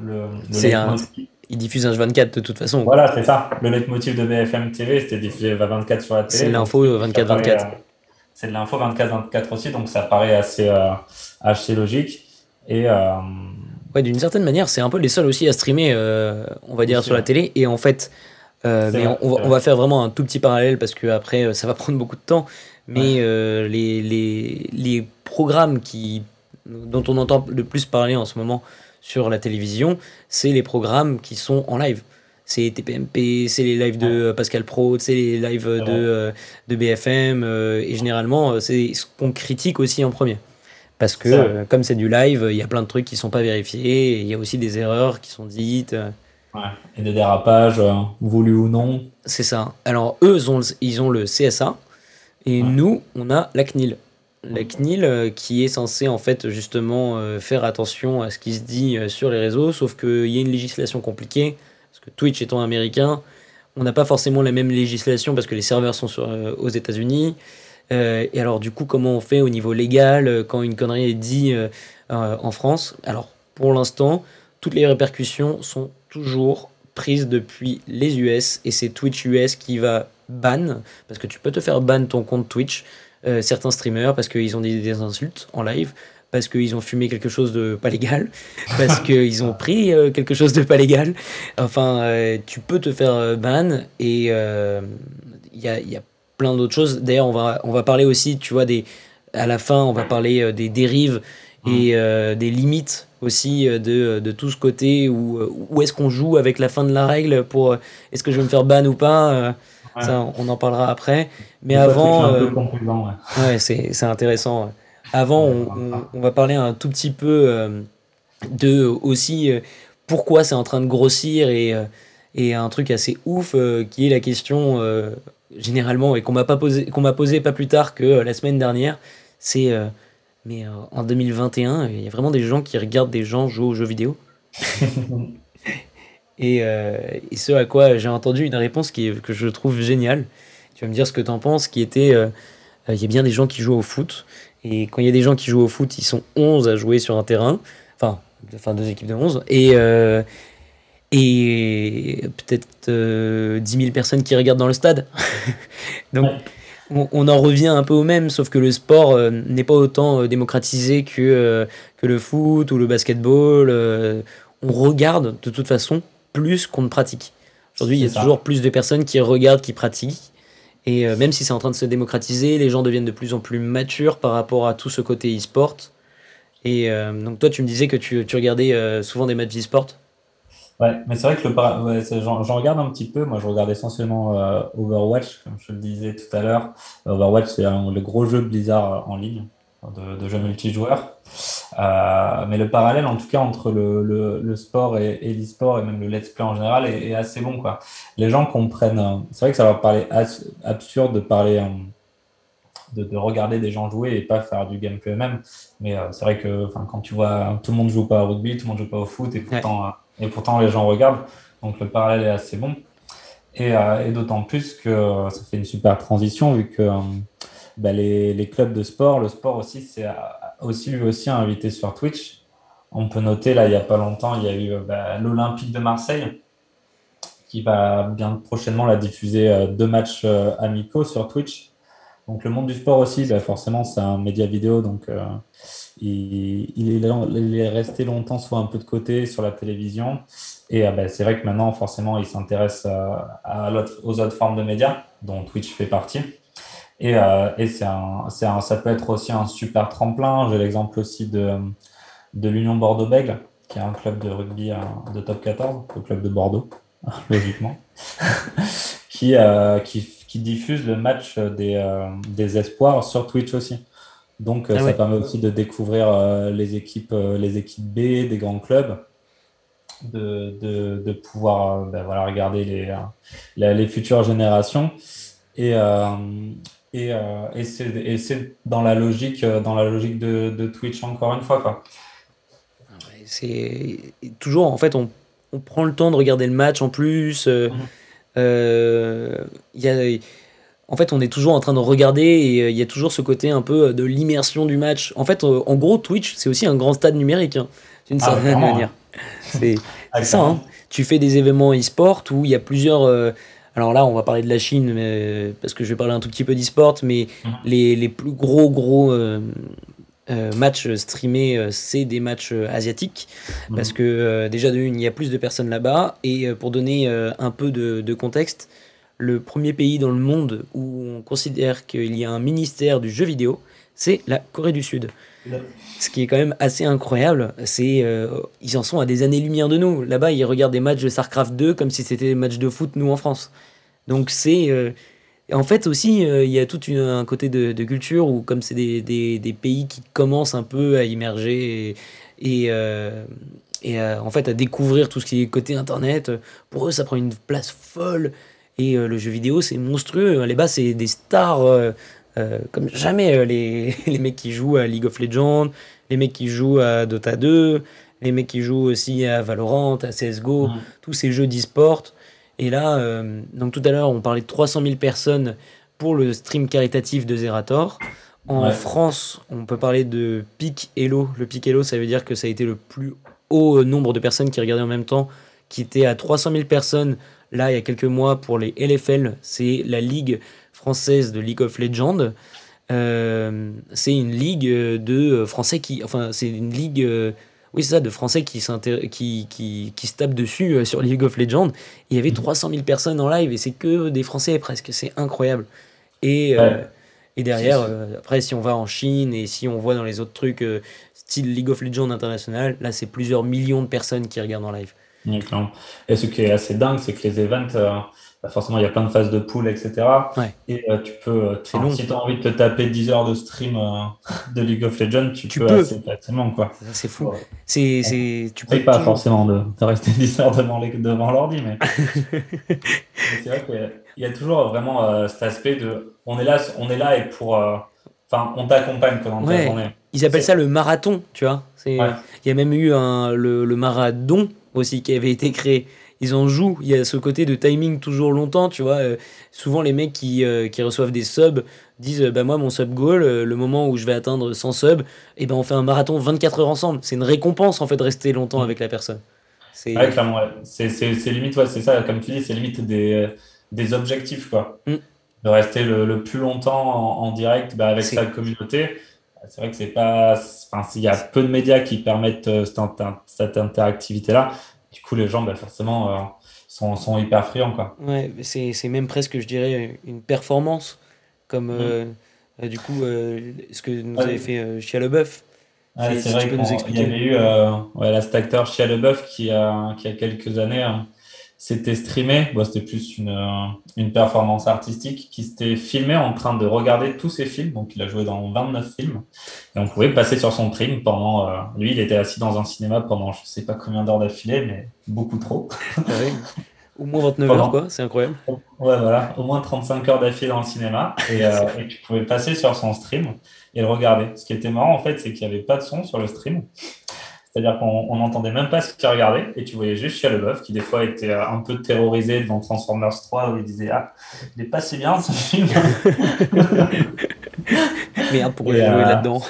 le, le, le C'est un- leitmotiv- Ils diffusent un H24 de toute façon. Voilà, c'est ça. Le leitmotiv de BFM TV, c'était diffusé 24 sur la télé. C'est l'info ça 24-24. paraît, euh, C'est de l'info 24-24 aussi, donc ça paraît assez, euh, assez logique. Et euh, Ouais, d'une certaine manière, c'est un peu les seuls aussi à streamer, euh, on va dire, sur la télé. Et en fait, euh, mais vrai, on, va, c'est on va faire vraiment un tout petit parallèle parce que après, euh, ça va prendre beaucoup de temps. Mais euh, les, les, les programmes qui, dont on entend le plus parler en ce moment sur la télévision, c'est les programmes qui sont en live. C'est TPMP, c'est les lives de euh, Pascal Pro, c'est les lives de, euh, de BFM. euh, et généralement, c'est ce qu'on critique aussi en premier. Parce que, comme c'est du live, il y a plein de trucs qui sont pas vérifiés, il y a aussi des erreurs qui sont dites. ouais. Et des dérapages, euh, voulus ou non. C'est ça. Alors, eux, ils ont le, ils ont le CSA, et Ouais. nous, on a la CNIL. La CNIL euh, qui est censée, en fait, justement, euh, faire attention à ce qui se dit euh, sur les réseaux, sauf qu'il y a une législation compliquée, parce que Twitch étant américain, on n'a pas forcément la même législation parce que les serveurs sont aux États-Unis. Et alors, du coup, comment on fait au niveau légal quand une connerie est dit en France? Alors, pour l'instant, toutes les répercussions sont toujours prises depuis les US et c'est Twitch US qui va ban parce que tu peux te faire ban ton compte Twitch euh, certains streamers parce qu'ils ont dit des insultes en live parce qu'ils ont fumé quelque chose de pas légal parce qu'ils ont pris euh, quelque chose de pas légal. Enfin euh, tu peux te faire ban et il y a, y a plein d'autres choses. D'ailleurs on va on va parler aussi tu vois des à la fin on va parler des dérives et euh, des limites aussi de, de tout ce côté où, où est-ce qu'on joue avec la fin de la règle pour est-ce que je vais me faire ban ou pas Ouais. ça on en parlera après mais avant euh, confusant, ouais. Ouais, c'est intéressant. Avant, on, on- on va parler un tout petit peu euh, de aussi euh, pourquoi c'est en train de grossir et, et un truc assez ouf qui est la question généralement et qu'on m'a pas posé qu'on m'a posé pas plus tard que la semaine dernière. C'est mais en 2021, il y a vraiment des gens qui regardent des gens jouer aux jeux vidéo. Et, euh, et ce à quoi j'ai entendu une réponse qui que je trouve géniale. Tu vas me dire ce que tu en penses, qui était euh, euh, il y a bien des gens qui jouent au foot. Et quand il y a des gens qui jouent au foot, ils sont 11 à jouer sur un terrain. Enfin, enfin deux équipes de 11. Et, et peut-être euh, 10 000 personnes qui regardent dans le stade. Donc, on, en revient un peu au même, sauf que le sport n'est pas autant démocratisé que, que le foot ou le basketball. on regarde de toute façon plus qu'on ne pratique. Aujourd'hui, il y a ça. toujours plus de personnes qui regardent, qui pratiquent. Et euh, même si c'est en train de se démocratiser, les gens deviennent de plus en plus matures par rapport à tout ce côté e-sport. Et euh, donc toi, tu me disais que tu, tu regardais euh, souvent des matchs e-sport. Ouais, mais c'est vrai que le ouais, j'en regarde un petit peu. Moi, je regarde essentiellement Overwatch, comme je le disais tout à l'heure. Overwatch, c'est un- le gros jeu Blizzard en ligne, de, de jeux multijoueurs. Euh, mais le parallèle, en tout cas, entre le, le, le sport et, et l'e-sport, et même le let's play en général, est, est assez bon, quoi. Les gens comprennent. euh, C'est vrai que ça va as- absurde de parler. euh, de, de regarder des gens jouer et pas faire du gameplay eux-mêmes. Mais c'est vrai que quand tu vois tout le monde joue pas au rugby, tout le monde joue pas au foot et pourtant, et pourtant les gens regardent. Donc le parallèle est assez bon. Et, et d'autant plus que ça fait une super transition vu que bah, les, les clubs de sport, le sport aussi, c'est euh, aussi lui aussi invité sur Twitch. On peut noter là, il y a pas longtemps, il y a eu euh, bah, l'Olympique de Marseille qui va bien prochainement la diffuser euh, deux matchs amicaux sur Twitch. Donc le monde du sport aussi, bah, forcément, c'est un média vidéo, donc il, il est, resté longtemps soit un peu de côté sur la télévision. Et bah, c'est vrai que maintenant, forcément, il s'intéresse à, aux autres formes de médias, dont Twitch fait partie. Et, euh, et c'est un, c'est un, ça peut être aussi un super tremplin. J'ai l'exemple aussi de, de l'Union Bordeaux-Bègles, qui est un club de rugby euh, de top 14, le club de Bordeaux, logiquement, qui, euh, qui, qui diffuse le match des, euh, des espoirs sur Twitch aussi. Donc euh, Ah ça permet aussi de découvrir euh, les équipes, euh, les équipes B des grands clubs, de, de, de pouvoir ben voilà, regarder les, la- les futures générations. Et, euh, et, euh, et c'est dans la logique, euh, dans la logique de, de Twitch encore une fois. Quoi. C'est toujours, en fait, on, on prend le temps de regarder le match en plus. euh, Mhm. euh, y a, en fait, on est toujours en train de regarder et euh, il y a toujours ce côté un peu de l'immersion du match. En fait, en gros, Twitch, c'est aussi un grand stade numérique, hein, d'une Ah, certaine manière. C'est Ah, c'est ça, hein. Tu fais des événements e-sport où il y a plusieurs. Euh, alors là, on va parler de la Chine mais, parce que je vais parler un tout petit peu d'e-sport, mais Mhm. les, les plus gros, gros euh, euh, matchs streamés, euh, c'est des matchs euh, asiatiques. Mhm. Parce que euh, déjà, de une, il y a plus de personnes là-bas. Et euh, pour donner euh, un peu de, de contexte, le premier pays dans le monde où on considère qu'il y a un ministère du jeu vidéo, c'est la Corée du Sud. Ce qui est quand même assez incroyable, c'est euh, ils en sont à des années-lumière de nous. Là-bas, ils regardent des matchs de StarCraft 2 comme si c'était des matchs de foot, nous, en France. Donc c'est... euh, en fait aussi, euh, il y a tout un côté de, culture où comme c'est des, des- pays qui commencent un peu à immerger et, et, euh, et, en fait à découvrir tout ce qui est côté Internet, pour eux, ça prend une place folle. Et le jeu vidéo, c'est monstrueux. Les bas, c'est des stars euh, comme jamais. euh, les, les mecs qui jouent à League of Legends, les mecs qui jouent à Dota 2, les mecs qui jouent aussi à Valorant, à CSGO, Mhm. tous ces jeux d'e-sport. Et là, euh, donc tout à l'heure, on parlait de 300 000 personnes pour le stream caritatif de Zerator. En Ouais. France, on peut parler de Pic Hello. Le Pic Hello, ça veut dire que ça a été le plus haut nombre de personnes qui regardaient en même temps, qui était à 300 000 personnes là il y a quelques mois pour les LFL. C'est la ligue française de League of Legends. Euh, c'est une ligue de Français qui, enfin, c'est une ligue, euh, oui, c'est ça, de Français qui, qui, qui, qui se tapent dessus euh, sur League of Legends. Il y avait 300 000 personnes en live et c'est que des Français presque. C'est incroyable. Et, Ouais. et derrière, euh, après, si on va en Chine et si on voit dans les autres trucs, euh, style League of Legends international, là, c'est plusieurs millions de personnes qui regardent en live. Clairement. Et ce qui est assez dingue, c'est que les events, euh, bah, forcément, il y a plein de phases de pool, etc. Ouais. Et euh, tu peux, euh, long. si tu as envie de te taper 10 heures de stream euh, de League of Legends, tu, Tu peux, peux. assez facilement, quoi. C'est fou. Ouais. C'est, c'est, tu peux pas toujours- forcément de, de rester 10 heures devant les- devant l'ordi, mais, c'est vrai qu'il y a- il y a toujours vraiment cet aspect de on est là, on est là et pour. Enfin, on t'accompagne pendant ta Ouais. journée. Ils appellent ça le marathon, tu vois. Il y a même eu un, le, le marathon aussi qui avait été créé. Ils en jouent, il y a ce côté de timing toujours longtemps, tu vois. euh, souvent, les mecs qui, euh, qui reçoivent des subs disent euh, bah, Moi, mon sub goal, euh, le moment où je vais atteindre 100 subs, et ben, on fait un marathon 24 heures ensemble. C'est une récompense en fait de rester longtemps Mm. avec la personne. C'est, Ouais, clairement, ouais. C'est, c'est, c'est limite, ouais, c'est ça, comme tu dis, c'est limite des, des objectifs, quoi. Mm. De rester le, le plus longtemps en, en direct bah, avec sa communauté. C'est vrai que c'est pas. Enfin, il y a peu de médias qui permettent euh, cette, inter- cette interactivité-là. Du coup, les gens, bah, forcément, euh, sont, sont hyper friands, quoi. Ouais, c'est, même presque, je dirais, une performance. Comme euh, euh, du coup, euh, ce que nous Ouais. avait fait Chia Leboeuf. Ouais, c'est si vrai qu'il y avait eu ouais, là, cet acteur Shia LaBeouf qui a, qui a quelques années hein, s'était streamé. Bon, c'était plus une, euh, une performance artistique qui s'était filmé en train de regarder tous ses films. Donc, il a joué dans 29 films. Et on pouvait passer sur son stream pendant. euh, lui, il était assis dans un cinéma pendant je sais pas combien d'heures d'affilée, mais beaucoup trop. Ouais. Au moins 29 Pendant- heures, quoi, c'est incroyable. Ouais, voilà, au moins 35 heures d'affilée dans le cinéma et, euh, et tu pouvais passer sur son stream et le regarder. Ce qui était marrant en fait, c'est qu'il n'y avait pas de son sur le stream. C'est-à-dire qu'on on n'entendait même pas ce qu'il regardait et tu voyais juste Shia qui des fois était euh, un peu terrorisé devant Transformers 3 où il disait Ah, il est pas si bien ce film. Merde, pourquoi joué euh, là-dedans?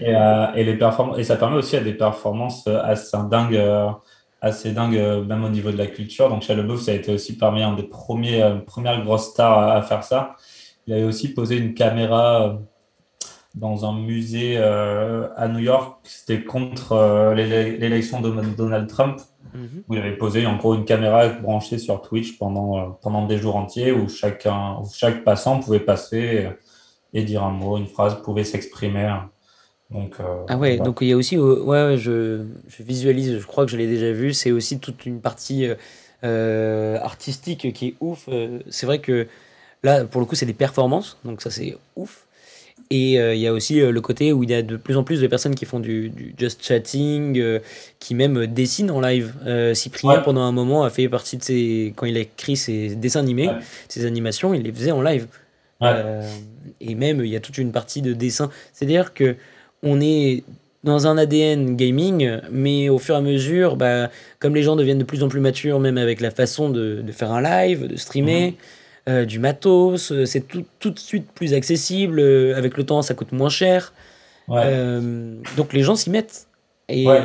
et, euh, et les performances et ça permet aussi à des performances euh, assez dingues assez dingues même au niveau de la culture. Donc Shia ça a été aussi parmi un des premiers premières grosses stars à, à faire ça. Il avait aussi posé une caméra dans un musée euh, à New York c'était contre euh, l'élection de Donald Trump Mhm. où il avait posé en gros une caméra branchée sur Twitch pendant euh, pendant des jours entiers où chacun où chaque passant pouvait passer et dire un mot une phrase pouvait s'exprimer donc, Ah ouais, voilà. donc il y a aussi, ouais, ouais, je, je visualise, je crois que je l'ai déjà vu, c'est aussi toute une partie artistique qui est ouf. C'est vrai que là, pour le coup, c'est des performances, donc ça c'est ouf. Et euh, il y a aussi euh, le côté où il y a de plus en plus de personnes qui font du, du just chatting, euh, qui même dessinent en live. Cyprien, Ouais. pendant un moment, a fait partie de ses. Quand il a écrit ses dessins animés, Ouais. ses animations, il les faisait en live. Ouais. Et même, il y a toute une partie de dessin. C'est-à-dire que on est dans un ADN gaming, mais au fur et à mesure, bah, comme les gens deviennent de plus en plus matures, même avec la façon de, de faire un live, de streamer, euh, du matos, euh, c'est tout, tout de suite plus accessible. euh, avec le temps, ça coûte moins cher. Ouais. Donc les gens s'y mettent. Et Ouais.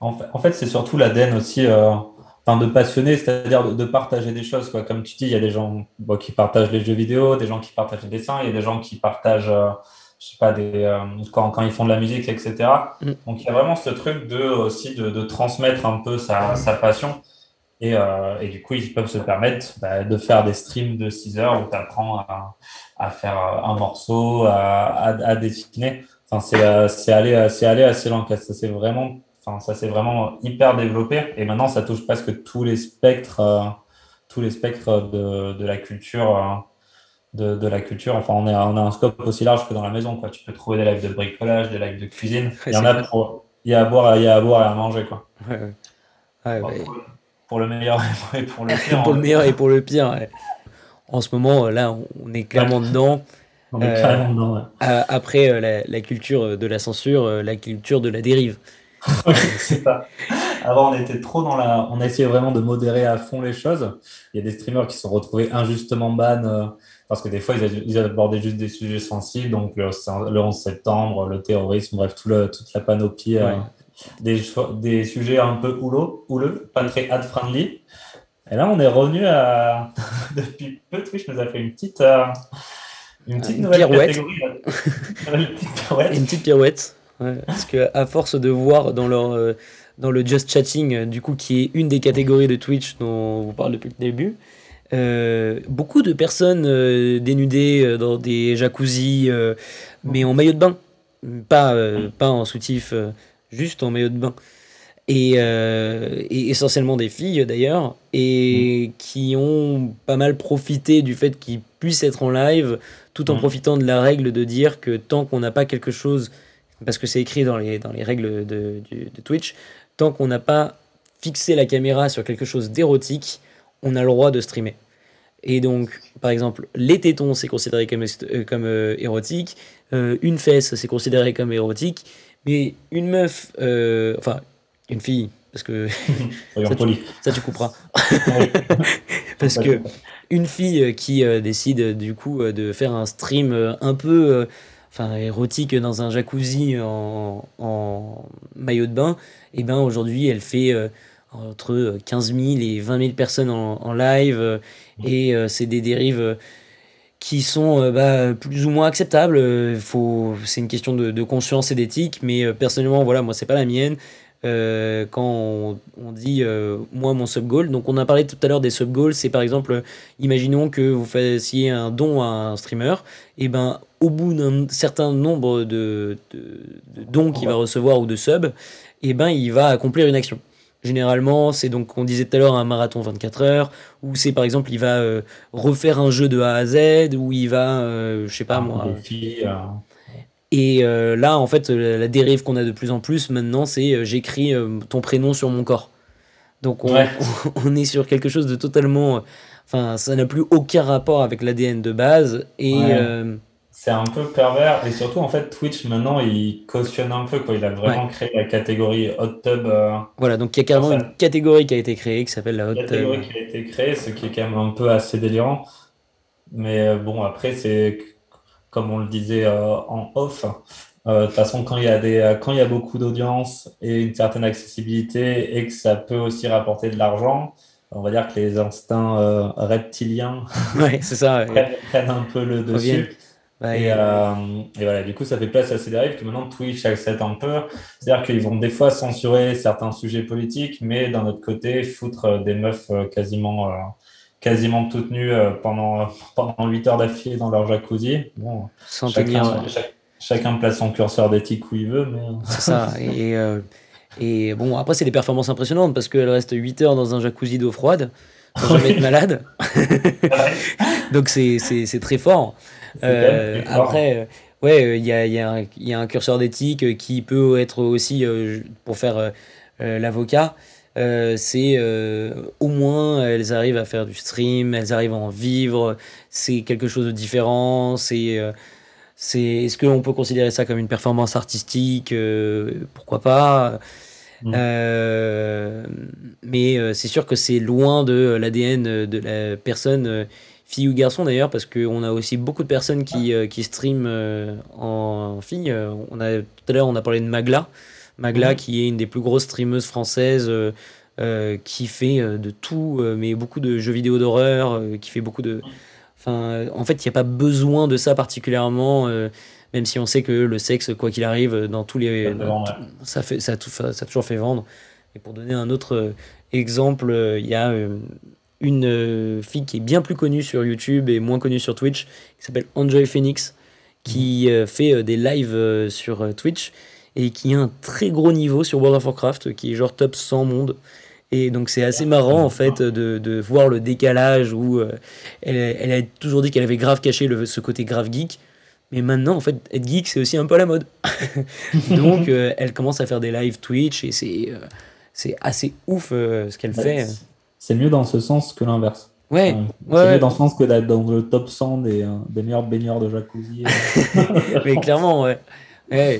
En fait, en fait, c'est surtout l'ADN aussi, enfin, de passionner, c'est-à-dire de, de partager des choses, quoi. Comme tu dis, il y a des gens bon, qui partagent les jeux vidéo, des gens qui partagent les dessins, il y a des gens qui partagent, euh, je sais pas, des, euh, quand, quand ils font de la musique, etc. Mm. Donc, il y a vraiment ce truc de, aussi de, de transmettre un peu sa, sa passion. Et, euh, et du coup, ils peuvent se permettre bah, de faire des streams de 6 heures où tu apprends à, à faire un morceau, à, à, à dessiner. Enfin, c'est euh, c'est allé, euh, c'est allé assez loin. Ça c'est vraiment, enfin, ça s'est vraiment hyper développé. Et maintenant, ça touche presque tous les spectres, euh, tous les spectres de, de la culture, euh, de, de la culture. Enfin, on, est, on a un scope aussi large que dans la maison. Quoi. Tu peux trouver des lives de bricolage, des lives de cuisine. Il y en a pour, il y a à boire, il y a à boire et à manger, quoi. ouais, ouais. Ouais, Bon, ouais. Pour, le meilleur et pour le pire. pour le on- meilleur et pour le pire. ouais. En ce moment, là, on- est clairement dedans. On est Euh, carrément dedans, ouais. Après euh, la, la culture de la censure, euh, la culture de la dérive. C'est ça. Avant, on était trop dans la. On a essayé vraiment de modérer à fond les choses. Il y a des streamers qui se sont retrouvés injustement ban parce que des fois, ils, abordaient juste des sujets sensibles. Donc, le, le 11 septembre, le terrorisme, bref, tout le, toute la panoplie. Ouais. Des, des sujets un peu houleux, houleux pas très ad-friendly. Et là, on est revenu à. Depuis peu, Twitch nous a fait une petite. euh, Une petite Une nouvelle pirouette. Une petite pirouette. Une petite pirouette. ouais, parce que à force de voir dans leur euh, dans le just chatting, euh, du coup, qui est une des catégories de Twitch dont on vous parle depuis le début, euh, beaucoup de personnes dénudées dans des jacuzzis, mais en maillot de bain, pas pas en soutif, juste en maillot de bain. Et, euh, et essentiellement des filles d'ailleurs, et qui ont pas mal profité du fait qu'ils puissent être en live, tout en Mhm. profitant de la règle de dire que tant qu'on n'a pas quelque chose, parce que c'est écrit dans les, dans les règles de, Twitch, tant qu'on n'a pas fixé la caméra sur quelque chose d'érotique, on a le droit de streamer. Et donc, par exemple, les tétons, c'est considéré comme, euh, comme euh, érotique, une fesse, c'est considéré comme érotique, mais une meuf, euh, enfin, une fille, parce que Ça, tu- ça tu couperas, parce que une fille euh, qui euh, décide du coup de faire un stream un peu euh, enfin érotique dans un jacuzzi en, en maillot de bain et ben aujourd'hui elle fait euh, entre 15 000 et 20 000 personnes en, en live et c'est des dérives qui sont euh, bah, plus ou moins acceptables Euh, faut c'est une question de, de conscience et d'éthique mais euh, personnellement voilà moi c'est pas la mienne euh, quand on, on dit euh, moi mon sub goal. Donc on a parlé tout à l'heure des sub goals. C'est par exemple, imaginons que vous fassiez un don à un streamer, et ben au bout d'un certain nombre de, de- de dons qu'il va recevoir ou de subs, et ben il va accomplir une action. Généralement, c'est donc, on disait tout à l'heure, un marathon 24 heures, ou c'est par exemple, il va euh, refaire un jeu de A à Z, ou il va, euh, je sais pas moi, Un défi, euh, et euh, là, en fait, la, la dérive qu'on a de plus en plus maintenant, c'est euh, j'écris euh, ton prénom sur mon corps. Donc on, Ouais. on est sur quelque chose de totalement... euh, Enfin, ça n'a plus aucun rapport avec l'ADN de base. Et Ouais. C'est un peu pervers et surtout en fait Twitch maintenant il cautionne un peu quoi. Il a vraiment créé la catégorie hot tub, euh, voilà, donc il y a carrément Ça- une catégorie qui a été créée qui s'appelle la hot tub. catégorie qui a été créée, ce qui est quand même un peu assez délirant. Mais euh, bon après c'est comme on le disait euh, en off. euh, De toute façon quand il y a des quand il y a beaucoup d'audience et une certaine accessibilité et que ça peut aussi rapporter de l'argent, on va dire que les instincts reptiliens Ouais, c'est ça. ouais. prennent, prennent un peu le dessus. Et, euh, et voilà, du coup, ça fait place à ces dérives que maintenant Twitch accepte un peu. C'est-à-dire qu'ils vont des fois censurer certains sujets politiques, mais d'un autre côté, foutre euh, des meufs euh, quasiment, euh, quasiment toutes nues pendant, pendant 8 heures d'affilée dans leur jacuzzi. Bon, sans tenir... chacun, chac- chacun place son curseur d'éthique où il veut, mais C'est ça. Et, euh, et bon, après, c'est des performances impressionnantes parce qu'elle reste 8 heures dans un jacuzzi d'eau froide sans jamais être malade. Donc, c'est très fort. Euh, après, euh, ouais, euh, il y a, il y, a un- il y a un curseur d'éthique qui peut être aussi, pour faire l'avocat, c'est au moins elles arrivent à faire du stream, elles arrivent à en vivre, c'est quelque chose de différent, c'est... c'est, est-ce qu'on peut considérer ça comme une performance artistique Euh, Pourquoi pas? Mm. Euh, Mais c'est sûr que c'est loin de l'ADN de la personne, fille ou garçon d'ailleurs, parce qu'on a aussi beaucoup de personnes qui, euh, qui streament euh, en fille. Euh, On a, tout à l'heure, on a parlé de Magla. Magla, Mhm. qui est une des plus grosses streameuses françaises, euh, qui fait euh, de tout, euh, mais beaucoup de jeux vidéo d'horreur, qui fait beaucoup de... Enfin, en fait, il n'y a pas besoin de ça particulièrement, même si on sait que le sexe, quoi qu'il arrive, dans tous les... Ça fait ça, fait, ça, a tout- ça a toujours fait vendre. Et pour donner un autre exemple, il y a une euh, fille qui est bien plus connue sur YouTube et moins connue sur Twitch, qui s'appelle Enjoy Phoenix, qui euh, fait euh, des lives sur Twitch et qui a un très gros niveau sur World of Warcraft, qui est genre top 100 monde. Et donc c'est assez marrant en fait de, de voir le décalage où elle, elle a toujours dit qu'elle avait grave caché le, ce côté grave geek. Mais maintenant, en fait, être geek, c'est aussi un peu à la mode. donc, euh, elle commence à faire des live Twitch et c'est euh, c'est assez ouf euh, ce qu'elle fait. C'est- mieux dans ce sens que l'inverse. Ouais, Ouais. C'est ouais. mieux dans ce sens que d'être dans le top 100 des, euh, des meilleurs baigneurs de jacuzzi. mais clairement, ouais. Euh,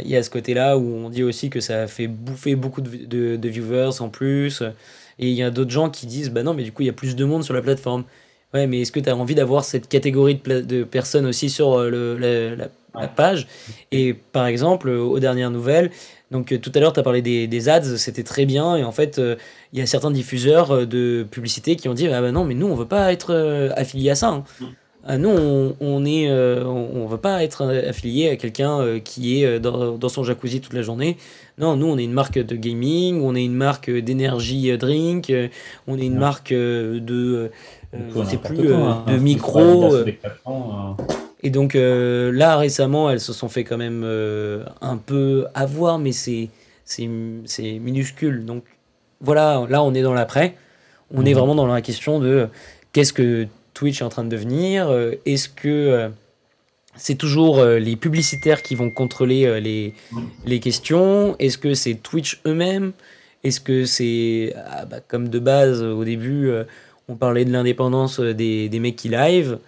il y a ce côté-là où on dit aussi que ça fait bouffer beaucoup de, de- de viewers en plus. Et il y a d'autres gens qui disent, bah non, mais du coup, il y a plus de monde sur la plateforme. Ouais, mais est-ce que tu as envie d'avoir cette catégorie de, personnes aussi sur euh, le, la, la- la page? Et par exemple, euh, aux dernières nouvelles, donc euh, tout à l'heure, tu as parlé des, des ads, c'était très bien. Et en fait, euh, il y a certains diffuseurs euh, de publicité qui ont dit, ah bah non, mais nous, on veut pas être affiliés à ça. hein. Ah, nous, on, on est, euh, on, on veut pas être affilié à quelqu'un euh, qui est dans, dans son jacuzzi toute la journée. Non, nous, on est une marque de gaming, on est une marque d'énergie drink, euh, on est une Ouais. marque de, plus, quoi, hein. de micro. pas et donc euh, là, récemment, elles se sont fait quand même euh, un peu avoir, mais c'est minuscule. Donc voilà, là, on est dans l'après. On est Mhm. vraiment dans la question de qu'est-ce que Twitch est en train de devenir. euh, Est-ce que c'est toujours les publicitaires qui vont contrôler les, les questions? Est-ce que c'est Twitch eux-mêmes? Est-ce que c'est, ah, bah, comme de base, au début, on parlait de l'indépendance des, des mecs qui live?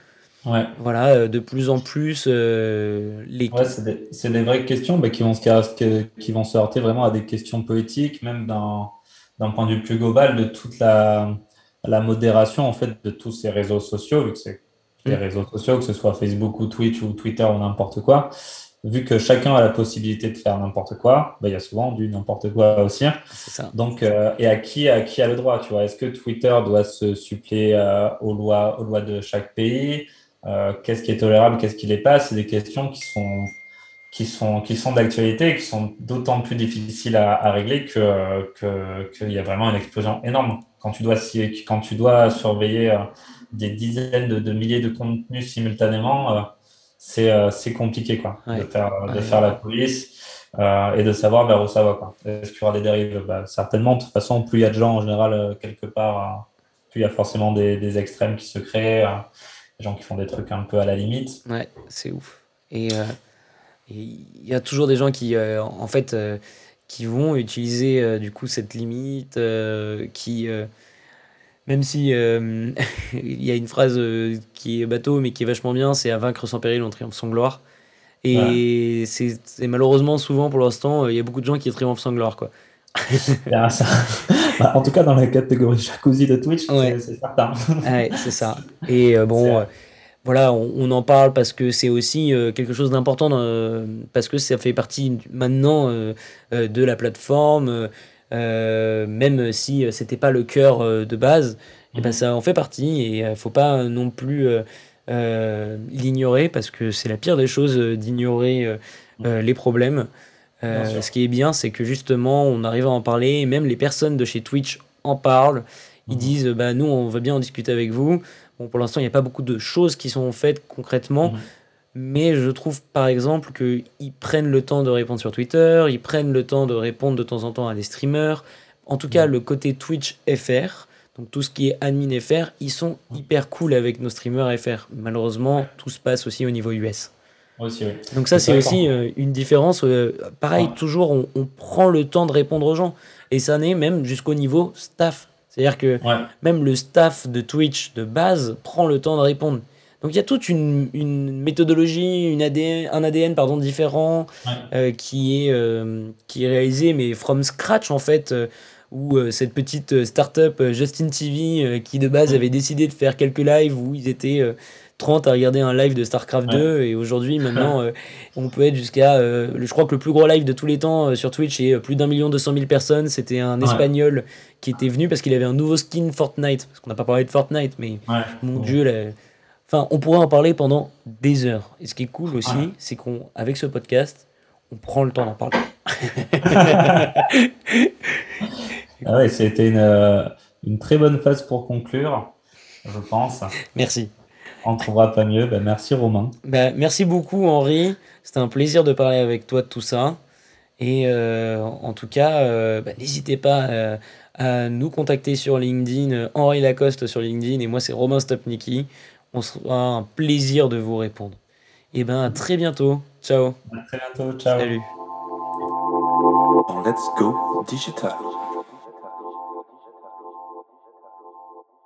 Ouais. voilà, euh, de plus en plus, euh, les... Ouais, c'est des, des vraies questions bah, qui, vont se, qui vont se heurter vraiment à des questions poétiques, même d'un point de vue plus global de toute la, la modération en fait de tous ces réseaux sociaux, vu que c'est les Mm. réseaux sociaux, que ce soit Facebook ou Twitch ou Twitter ou n'importe quoi, vu que chacun a la possibilité de faire n'importe quoi, bah, il y a souvent du n'importe quoi aussi. c'est ça. Donc, euh, et à qui, à qui a le droit, tu vois? Est-ce que Twitter doit se suppléer euh, aux lois, aux lois de chaque pays? Euh, qu'est-ce qui est tolérable, qu'est-ce qui l'est pas? C'est des questions qui sont, qui sont, qui sont d'actualité et qui sont d'autant plus difficiles à, à régler que, que, qu'il y a vraiment une explosion énorme. Quand tu dois, quand tu dois surveiller euh, des dizaines de, de milliers de contenus simultanément, euh, c'est, c'est compliqué quoi, de faire, de faire la police. Euh, et de savoir vers où ça va. Est-ce qu'il y aura des dérives? Bah, Certainement. De toute façon, plus il y a de gens en général quelque part, plus il y a forcément des, des extrêmes qui se créent, des gens qui font des trucs un peu à la limite. Ouais, c'est ouf. Et il y a toujours des gens qui, euh, en fait, euh, qui vont utiliser euh, du coup cette limite, qui, même si il y a une phrase qui est bateau mais qui est vachement bien, c'est à vaincre sans péril, on triomphe sans gloire. Et c'est malheureusement souvent pour l'instant, il y a beaucoup de gens qui triomphent sans gloire, quoi. Bah, en tout cas, dans la catégorie jacuzzi de Twitch, c'est certain. ouais, c'est ça. Et bon, voilà, on, en parle parce que c'est aussi euh, quelque chose d'important, parce que ça fait partie maintenant euh, euh, de la plateforme, même si c'était pas le cœur de base, et ben mhm. ça en fait partie et il faut pas non plus l'ignorer parce que c'est la pire des choses d'ignorer les problèmes. Ce qui est bien, c'est que justement, on arrive à en parler, et même les personnes de chez Twitch en parlent. Ils mhm. disent, bah, nous, on veut bien en discuter avec vous. Bon, pour l'instant, il n'y a pas beaucoup de choses qui sont faites concrètement. Mhm. Mais je trouve par exemple qu'ils prennent le temps de répondre sur Twitter, ils prennent le temps de répondre de temps en temps à des streamers. En tout cas, mhm. le côté Twitch FR, donc tout ce qui est admin FR, ils sont hyper cool avec nos streamers FR. Malheureusement, tout se passe aussi au niveau US. Aussi, oui. Donc ça, c'est aussi euh, une différence. Euh, pareil, toujours, on, on, prend le temps de répondre aux gens. Et ça n'est même jusqu'au niveau staff. C'est-à-dire que même le staff de Twitch de base prend le temps de répondre. Donc il y a toute une, méthodologie, une ADN, un ADN pardon, différent euh, qui, est, qui est réalisé, mais from scratch en fait, où cette petite startup Justin TV, qui de base avait décidé de faire quelques lives où ils étaient 30 à regarder un live de StarCraft 2 et aujourd'hui maintenant euh, on peut être jusqu'à euh, je crois que le plus gros live de tous les temps euh, sur Twitch est plus d'un million deux cent mille personnes. C'était un espagnol qui était venu parce qu'il avait un nouveau skin Fortnite. Parce qu'on n'a pas parlé de Fortnite mais mon dieu enfin on pourrait en parler pendant des heures. Et ce qui est cool aussi c'est qu'on avec ce podcast on prend le temps d'en parler. Ah ouais c'était une, une très bonne phase pour conclure je pense. Merci on ne trouvera pas mieux. Ben, merci Romain. Ben, merci beaucoup Henri. C'était un plaisir de parler avec toi de tout ça. Et euh, en tout cas, euh, ben, n'hésitez pas euh, à nous contacter sur LinkedIn, Henri Lacoste sur LinkedIn et moi c'est Romain Stopniki. On sera un plaisir de vous répondre. Et ben à très bientôt. Ciao. À très bientôt. Ciao. Salut. Let's Go Digital.